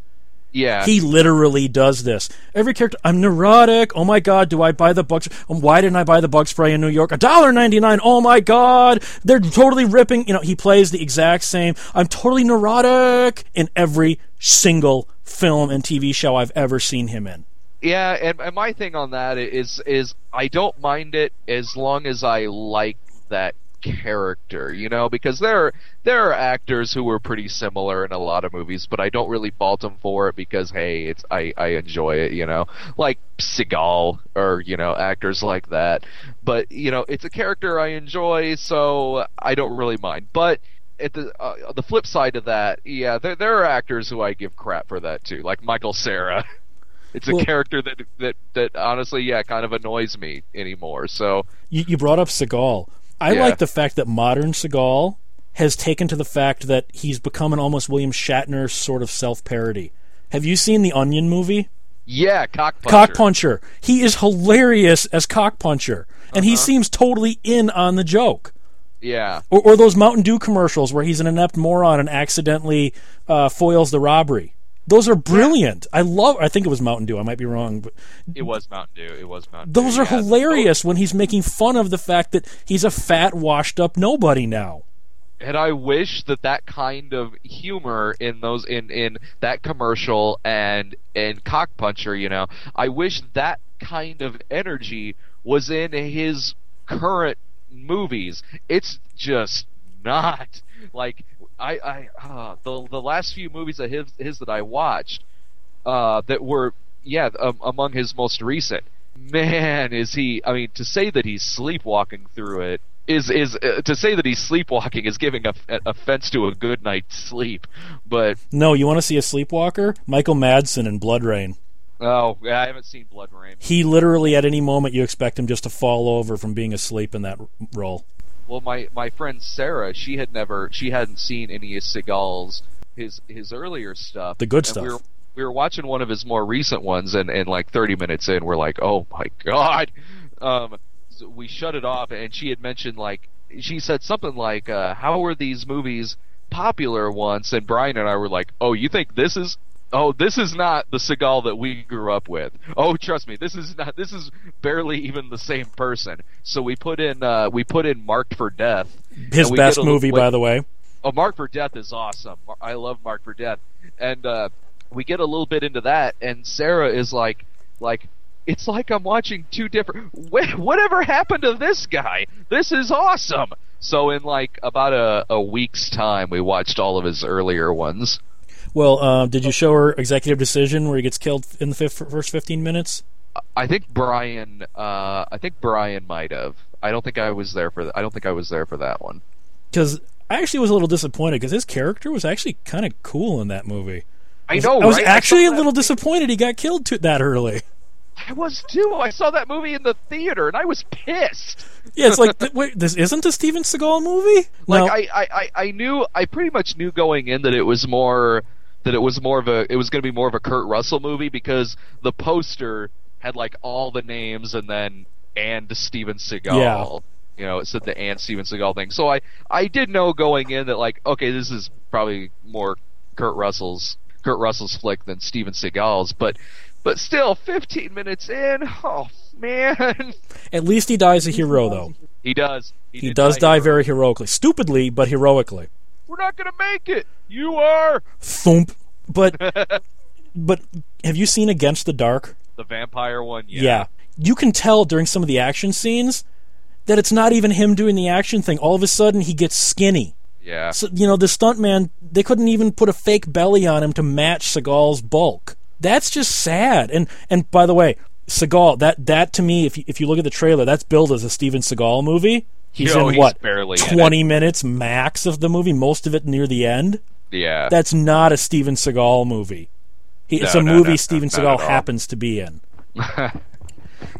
Yeah. He literally does this. Every character, I'm neurotic. Oh my god, do I buy the bug? Um, why didn't I buy the bug spray in New York? A dollar ninety nine. Oh my god, they're totally ripping. You know, he plays the exact same. I'm totally neurotic in every single film and TV show I've ever seen him in. Yeah, and, and my thing on that is is I don't mind it as long as I like that character, you know, because there are, there are actors who were pretty similar in a lot of movies, but I don't really fault them for it because hey, it's I I enjoy it, you know, like Seagal or you know actors like that. But you know, it's a character I enjoy, so I don't really mind. But at the uh, the flip side of that, yeah, there there are actors who I give crap for that too, like Michael Cera. It's a Well- character that that that honestly, yeah, kind of annoys me anymore. So You, you brought up Seagal. I Yeah. like the fact that modern Seagal has taken to the fact that he's become an almost William Shatner sort of self parody. Have you seen the Onion movie? yeah, cock puncher. Cock Puncher. He is hilarious as Cock Puncher, and Uh-huh. he seems totally in on the joke. Yeah, Or, or those Mountain Dew commercials where he's an inept moron and accidentally uh, foils the robbery. Those are brilliant. I love. I think it was Mountain Dew. I might be wrong, but it was Mountain Dew. It was Mountain Dew. those are yeah. hilarious when he's making fun of the fact that he's a fat, washed-up nobody now. And I wish that that kind of humor in those in in that commercial and and cock puncher, you know, I wish that kind of energy was in his current movies. It's just not like I I uh, the the last few movies of his his that I watched uh, that were yeah um, among his most recent. Man, is he? I mean, to say that he's sleepwalking through it is is uh, to say that he's sleepwalking is giving a, offense to a good night's sleep. But No, you want to see a sleepwalker? Michael Madsen in BloodRayne. oh, yeah, I haven't seen BloodRayne. He literally, at any moment, you expect him just to fall over from being asleep in that role. Well, my my friend Sarah, she had never, she hadn't seen any of Seagal's his his earlier stuff. The good stuff. We were, we were watching one of his more recent ones, and and like 30 minutes in, we're like, oh my god. Um, so we shut it off, and she had mentioned like she said something like, uh, "How were these movies popular once?" And Brian and I were like, "Oh, you think this is?" Oh, this is not the Seagal that we grew up with. Oh, trust me, this is not. This is barely even the same person. So we put in, uh, we put in Marked for Death. His best get a little- movie, by the way. Oh, Mark for Death is awesome. I love Mark for Death, and uh, we get a little bit into that, and Sarah is like, like, it's like I'm watching two different. Wh- whatever happened to this guy? This is awesome. So in like about a, a week's time, we watched all of his earlier ones. Well, uh, did you show her Executive Decision where he gets killed in the fif- first 15 minutes? I think Brian. Uh, I think Brian might have. I don't think I was there for. th- I don't think I was there for that one. Because I actually was a little disappointed because his character was actually kind of cool in that movie. I know. I was right? actually saw a little disappointed he got killed too, that early. I was too. I saw that movie in the theater, and I was pissed. Yeah, it's like, th- wait, this isn't a Steven Seagal movie? Like No. I, I, I, I knew I pretty much knew going in that it was more that it was more of a it was going to be more of a Kurt Russell movie because the poster had like all the names and then and Steven Seagal. Yeah. You know, it said the and Steven Seagal thing. So I I did know going in that like okay, this is probably more Kurt Russell's Kurt Russell's flick than Steven Seagal's, but but still 15 minutes in, oh man. At least he dies a hero, though. he does. He did does die hero- very heroically. Stupidly, but heroically. We're not going to make it. You are. Thump. But, but have you seen Against the Dark? The vampire one, yeah. Yeah. You can tell during some of the action scenes that it's not even him doing the action thing. All of a sudden, he gets skinny. Yeah. So, you know, the stuntman, they couldn't even put a fake belly on him to match Seagal's bulk. That's just sad. And and by the way, Seagal, that that to me, if you, if you look at the trailer, that's billed as a Steven Seagal movie. He's Yo, in he's what barely twenty minutes max of the movie, most of it near the end. Yeah. That's not a Steven Seagal movie. He, it's a no, movie no, Steven Seagal happens to be in.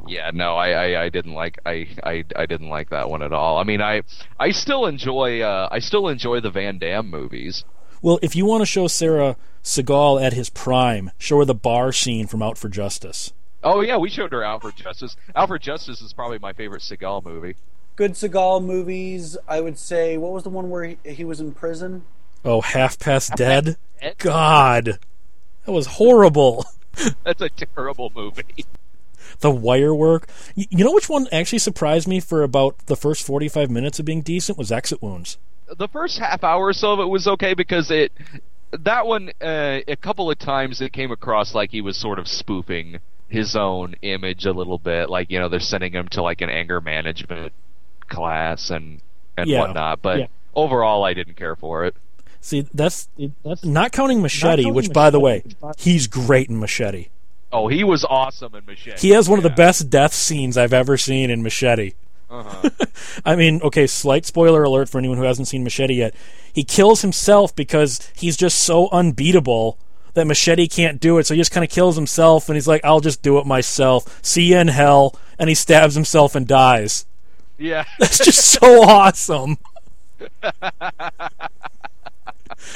yeah, no, I, I, I didn't like I, I I didn't like that one at all. I mean I I still enjoy uh I still enjoy the Van Damme movies. Well, if you want to show Sarah Seagal at his prime, show her the bar scene from Out for Justice. Oh yeah, we showed her Out for Justice. Out for Justice is probably my favorite Seagal movie. Good Seagal movies, I would say. What was the one where he, he was in prison? Oh, Half Past Dead? Dead? God. That was horrible. That's a terrible movie. The wire work. You know which one actually surprised me for about the first 45 minutes of being decent was Exit Wounds. the first half hour or so of it was okay because it that one uh, a couple of times it came across like he was sort of spoofing his own image a little bit like you know they're sending him to like an anger management class and and Yeah. whatnot but Yeah. overall i didn't care for it See, that's, that's not counting Machete, which, by the way, he's great in Machete. oh he was awesome in machete He has one of the best death scenes I've ever seen in Machete. uh-huh. I mean, okay, slight spoiler alert for anyone who hasn't seen Machete yet. He kills himself because he's just so unbeatable that Machete can't do it, so he just kind of kills himself and he's like, I'll just do it myself. See you in hell. And he stabs himself and dies. Yeah That's just so awesome.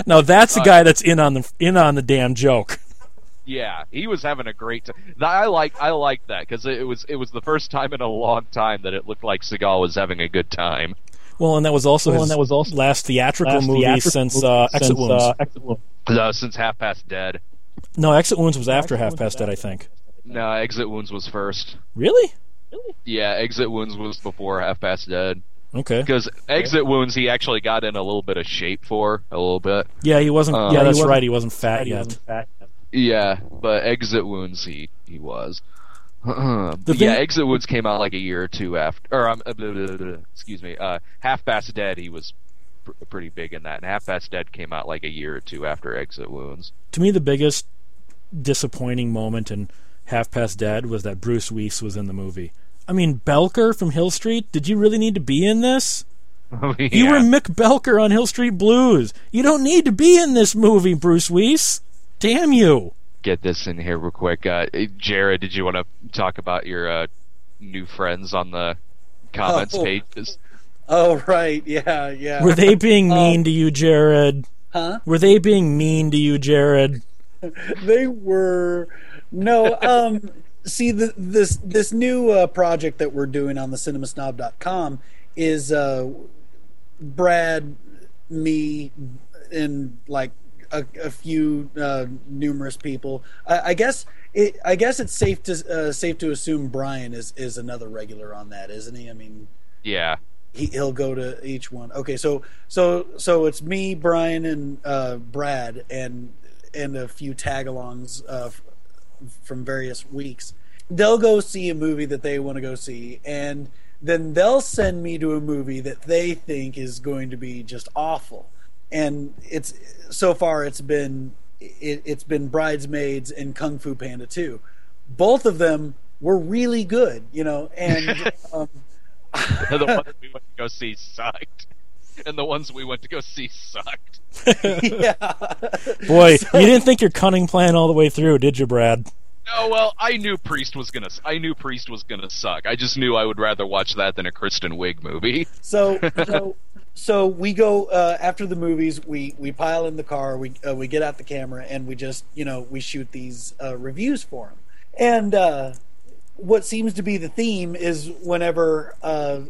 now that's a guy that's in on the in on the damn joke. yeah he was having a great time i like i like that because it was it was the first time in a long time that it looked like seagal was having a good time Well, and that was also Well, his and that was also last theatrical Last movie theatrical since movie uh, Exit since, Wounds. uh, Exit Wounds. uh, since half past dead no, Exit Wounds was after Exit Half Wounds Past Dead, I think. no exit wounds was first Really? Yeah, Exit Wounds was before Half Past Dead. Okay. Because Exit Wounds, he actually got in a little bit of shape for a little bit. Yeah, he wasn't. Uh, yeah, that's wasn't- right. He wasn't fat He yet. wasn't fat yet. Yeah, but Exit Wounds, he he was. The yeah, Exit Wounds came out like a year or two after. Or um, uh, blah, blah, blah, blah, excuse me. Uh, Half Past Dead, he was pr- pretty big in that, and Half Past Dead came out like a year or two after Exit Wounds. To me, the biggest disappointing moment in Half Past Dead was that Bruce Weitz was in the movie. I mean, Belker from Hill Street. Did you really need to be in this? You were Mick Belker on Hill Street Blues. You don't need to be in this movie, Bruce Weitz. Damn you. get this in here real quick. Uh, Jared, did you want to talk about your uh, new friends on the comments Oh. pages? Oh right, yeah, yeah. Were they being Um, mean to you, Jared? Huh? Were they being mean to you, Jared? they were no. Um, see, the, this this new uh, project that we're doing on the cinemasnob.com is uh, Brad, me, and like a, a few uh, numerous people. I, I guess it, I guess it's safe to uh, safe to assume Brian is is another regular on that, isn't he? I mean, Yeah. he, he'll go to each one. Okay, so so so it's me, Brian, and uh, Brad, and and a few tag-alongs uh, from various weeks. They'll go see a movie that they want to go see, and then they'll send me to a movie that they think is going to be just awful. And it's so far it's been it, it's been Bridesmaids and Kung Fu Panda 2. Both of them were really good, you know, and um, the ones we went to go see sucked. And the ones we went to go see sucked. yeah. Boy, you didn't think your cunning plan all the way through, did you, Brad? Oh well, I knew Priest was gonna. I knew Priest was gonna suck. I just knew I would rather watch that than a Kristen Wiig movie. So, so, so we go uh, after the movies. We we pile in the car. We uh, we get out the camera and we just you know we shoot these uh, reviews for them. And uh, what seems to be the theme is whenever uh,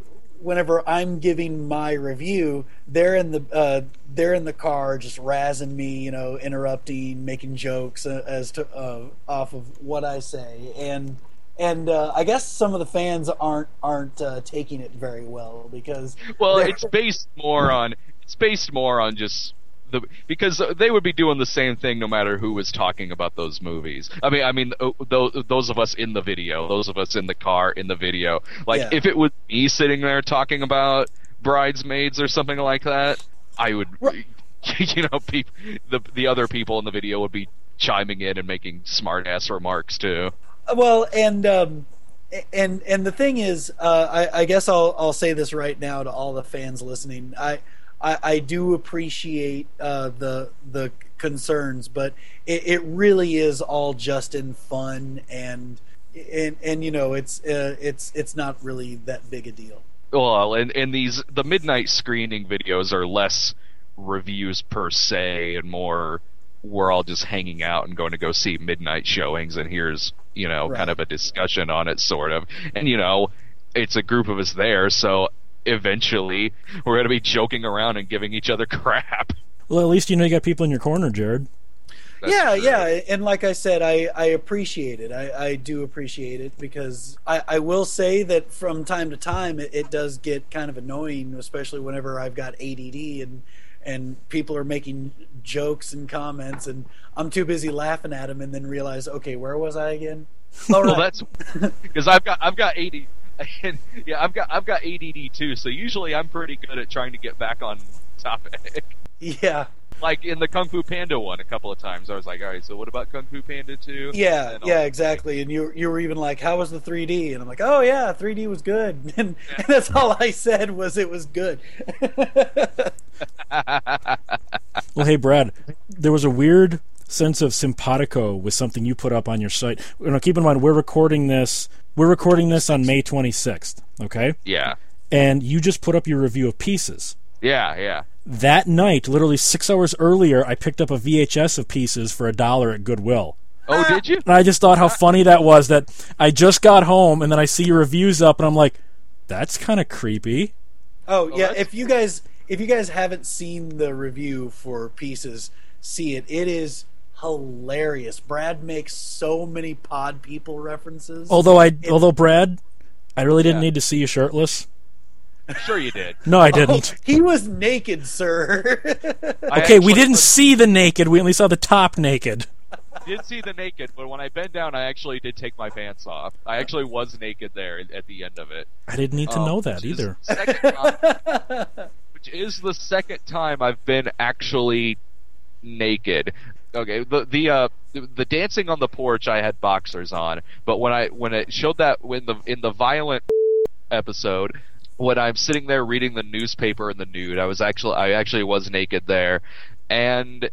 whenever I'm giving my review, they're in the uh, they're in the car just razzing me, you know, interrupting, making jokes uh, as to uh, off of what I say, and and uh, I guess some of the fans aren't aren't uh, taking it very well because Well, it's based more on. It's based more on just the because they would be doing the same thing no matter who was talking about those movies. I mean, I mean, those, those of us in the video, those of us in the car in the video. Like, Yeah. if it was me sitting there talking about bridesmaids or something like that, I would, Right. you know, peop, the the other people in the video would be chiming in and making smart ass remarks too. Well, and um, and and the thing is, uh, I, I guess I'll I'll say this right now to all the fans listening. I I, I do appreciate uh, the the concerns, but it, it really is all just in fun and and and you know it's uh, it's it's not really that big a deal. Well, and and these the midnight screening videos are less reviews per se and more we're all just hanging out and going to go see midnight showings and here's you know Right. kind of a discussion on it sort of and you know it's a group of us there so eventually we're going to be joking around and giving each other crap Well, at least you know you got people in your corner, Jared. That's yeah, true. yeah, and like I said, I, I appreciate it. I, I do appreciate it because I, I will say that from time to time it, it does get kind of annoying, especially whenever I've got ADD and and people are making jokes and comments, and I'm too busy laughing at them, and then realize, okay, where was I again? All well that's because I've got I've got 80 and yeah I've got I've got ADD too so usually I'm pretty good at trying to get back on topic yeah, like in the Kung Fu Panda one a couple of times. I was like, all right, so what about Kung Fu Panda 2? yeah, yeah, exactly. And you you were even like, how was the 3D? And I'm like, oh yeah, 3D was good, and, and that's all I said was it was good. Well, hey, Brad, there was a weird sense of simpatico with something you put up on your site. You know, keep in mind, we're recording this. We're recording this on May 26th, okay? yeah, And you just put up your review of Pieces. yeah, yeah. That night, literally six hours earlier, I picked up a VHS of Pieces for a dollar at Goodwill. Oh, ah. did you? And I just thought how funny that was that I just got home and then I see your reviews up and I'm like, that's kind of creepy. Oh, oh yeah, that's if you guys if you guys haven't seen the review for Pieces, see it. It is hilarious. Brad makes so many Pod People references. Although I, although Brad, I really didn't Yeah. need to see you shirtless. I'm sure, you did. No, I Oh, didn't. he was naked, sir. Okay, we didn't was- see the naked. We only saw the top naked. did see the naked, but when I bent down, I actually did take my pants off. I actually was naked there at the end of it. I didn't need to Um, know that which is either. the time- which is the second time I've been actually naked. Okay, the the uh the, the dancing on the porch I had boxers on, but when I when it showed that when the in the violent episode when I'm sitting there reading the newspaper in the nude, I was actually I actually was naked there, and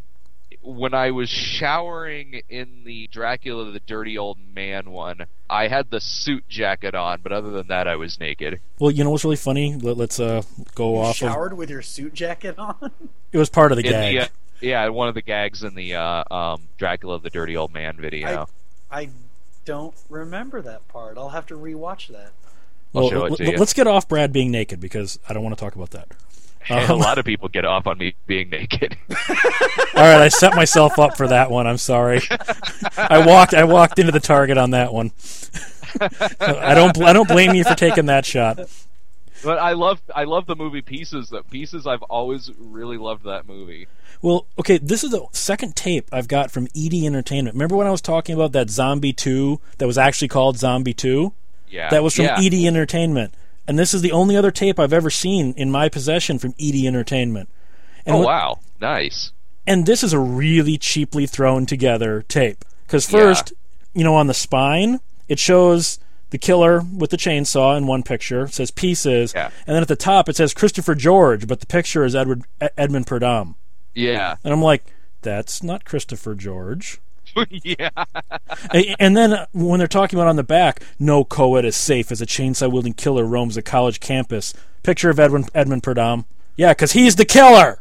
when I was showering in the Dracula the Dirty Old Man one, I had the suit jacket on, but other than that, I was naked. Well, you know what's really funny? Let, us uh, go You off of. showered with your suit jacket on. It was part of the In gag. the, uh, Yeah, one of the gags in the uh, um, Dracula the Dirty Old Man video. I don't remember that part. I'll have to rewatch that. I'll Well, show it l- to l- you. let's get off Brad being naked because I don't want to talk about that. a Um, lot of people get off on me being naked. All right, I set myself up for that one. I'm sorry. I walked. I walked into the target on that one. I don't. I don't blame you for taking that shot. but I love I love the movie Pieces. That Pieces I've always really loved that movie. Well, okay, this is the second tape I've got from ED Entertainment. Remember when I was talking about that Zombie 2 that was actually called Zombie 2? Yeah, That was from yeah. ED Entertainment. And this is the only other tape I've ever seen in my possession from ED Entertainment. And Oh what- wow, nice. and this is a really cheaply thrown together tape because Yeah. first you know on the spine it shows the killer with the chainsaw in one picture it says pieces Yeah. and then at the top it says christopher george but the picture is edward edmund purdom Yeah, and i'm like that's not christopher george yeah. And then when they're talking about on the back no co-ed is safe as a chainsaw wielding killer roams a college campus picture of edwin edmund purdom yeah because he's the killer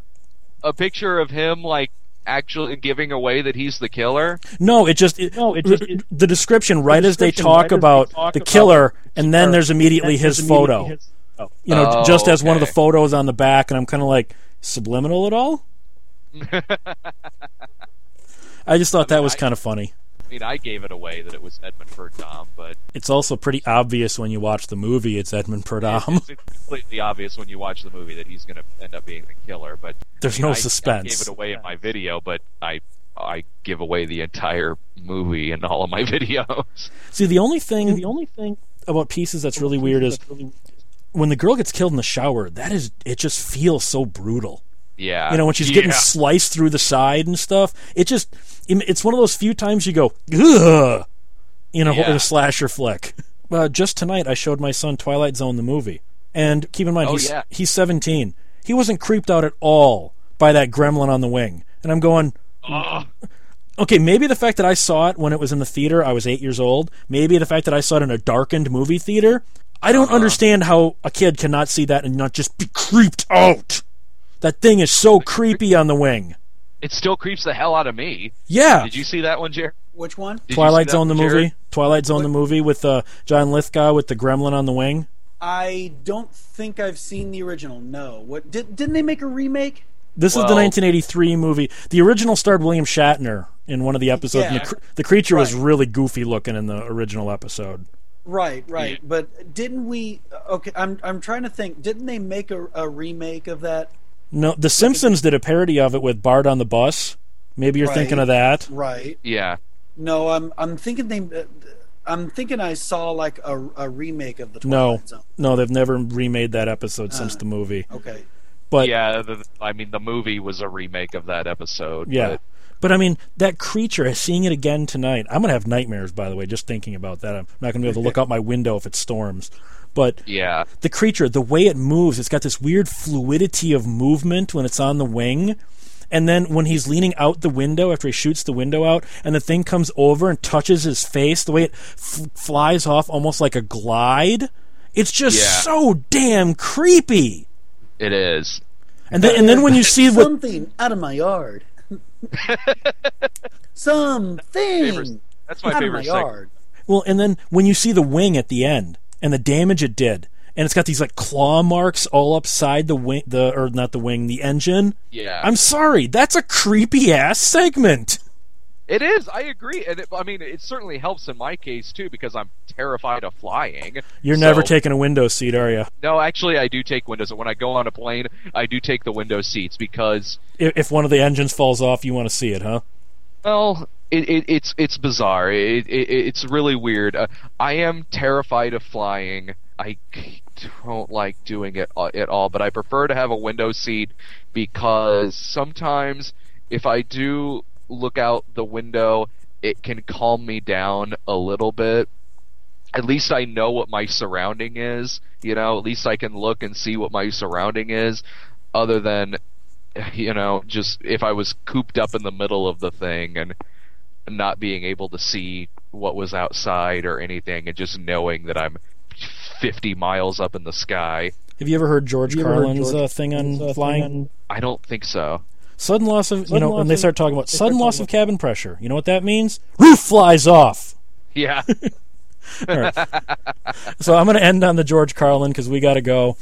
A picture of him like actually giving away that he's the killer. No, it just it, No, it just- it- the description right as they talk right as they about talk the about killer, and then there's immediately That's his just photo. immediately his- oh. You know, Oh, just as one of the photos on the back, and I'm kind of like subliminal at all. I just thought that was I- kind of funny. I mean, I gave it away that it was Edmund Purdom, but It's also pretty obvious when you watch the movie. It's Edmund Purdom. it's, it's completely obvious when you watch the movie that he's going to end up being the killer. But There's I mean, no I- I gave it away in my video, but I I give away the entire movie in all of my videos. See, the only thing The only thing about pieces that's really weird is when the girl gets killed in the shower. That is, it just feels so brutal. Yeah, you know when she's getting Yeah. sliced through the side and stuff it just it's one of those few times you go ugh in a, in Yeah. a slasher flick uh, just tonight i showed my son twilight zone the movie and keep in mind Oh, he's, yeah. he's 17 he wasn't creeped out at all by that gremlin on the wing and i'm going Ugh. okay maybe the fact that i saw it when it was in the theater i was eight years old maybe the fact that i saw it in a darkened movie theater i don't Uh-huh. understand how a kid cannot see that and not just be creeped out that thing is so creepy on the wing it still creeps the hell out of me. yeah Did you see that one, Jared? Which one? Did you Twilight see that Zone the one, movie. Jared? Twilight Zone the movie with uh, John Lithgow with the gremlin on the wing. I don't think I've seen the original. No. What did, didn't they make a remake? This is the 1983 movie. The original starred William Shatner in one of the episodes. and Yeah. the, cr- the creature was really goofy looking in the original episode. Right, right. Yeah. But didn't we? Okay, I'm I'm trying to think. Didn't they make a, a remake of that? No, The Simpsons did a parody of it with Bart on the bus. Maybe you're Right. thinking of that. Right. Yeah. No, I'm I'm thinking they. I'm thinking I saw like a, a remake of the No, Zone. no, they've never remade that episode since Uh. the movie. Okay. But yeah, the, I mean, the movie was a remake of that episode. Yeah. but- But I mean, that creature, seeing it again tonight, I'm going to have nightmares, by the way, just thinking about that. I'm not going to be able to look out my window if it storms. But yeah. the creature, the way it moves, it's got this weird fluidity of movement when it's on the wing. And then when he's leaning out the window after he shoots the window out, and the thing comes over and touches his face, the way it f- flies off almost like a glide, it's just Yeah. so damn creepy. It is. And then, and then when you see what something out of my yard. something Favorite- That's my out of my yard. Well, and then when you see the wing at the end and the damage it did, and it's got these like claw marks all upside the wing, the or not the wing, the engine. Yeah. I'm sorry, that's a creepy ass segment. It is. I agree, and it, I mean, it certainly helps in my case too because I'm terrified of flying. You're So- never taking a window seat, are you? No, actually, I do take windows. When I go on a plane, I do take the window seats because, If, if one of the engines falls off, you want to see it, huh? well, it, it, it's it's bizarre. It, it, it's really weird. Uh, I am terrified of flying. I don't like doing it at all, but I prefer to have a window seat because sometimes if I do look out the window, it can calm me down a little bit. At least I know what my surrounding is, you know, at least I can look and see what my surrounding is other than you know, just if I was cooped up in the middle of the thing and not being able to see what was outside or anything and just knowing that I'm 50 miles up in the sky. Have you ever heard George You ever heard Carlin's George uh, thing on uh, flying? thing on- I don't think so. Sudden loss of you know, loss when they start talking about sudden loss of cabin pressure. You know what that means? Roof flies off. Yeah. So I'm going to end on the George Carlin because we got to go.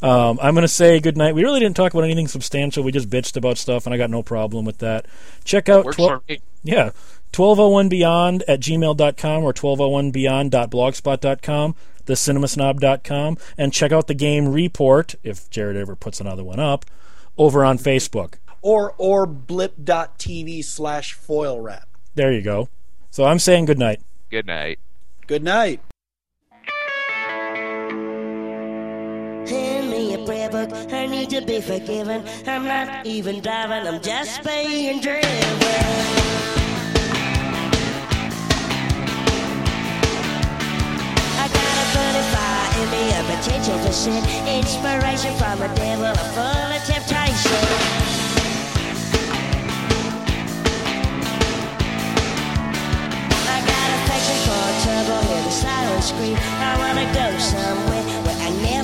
Um, I'm going to say good night. We really didn't talk about anything substantial. We just bitched about stuff, and I got no problem with that. Check out Works 12 for me. yeah 1201beyond at gmail.com or 1201beyond.blogspot.com, thecinemasnob.com, and check out the game report if Jared ever puts another one up over on Facebook. Or or blip.tv slash foil wrap. There you go. So I'm saying good night. Good night. Good night. Hand me a prayer book, I need to be forgiven. I'm not even driving, I'm just being driven. A fire in me, a potential for sin. Inspiration from the devil, I'm full of temptation. I got affection for trouble, hear the silent scream. I wanna go somewhere where I never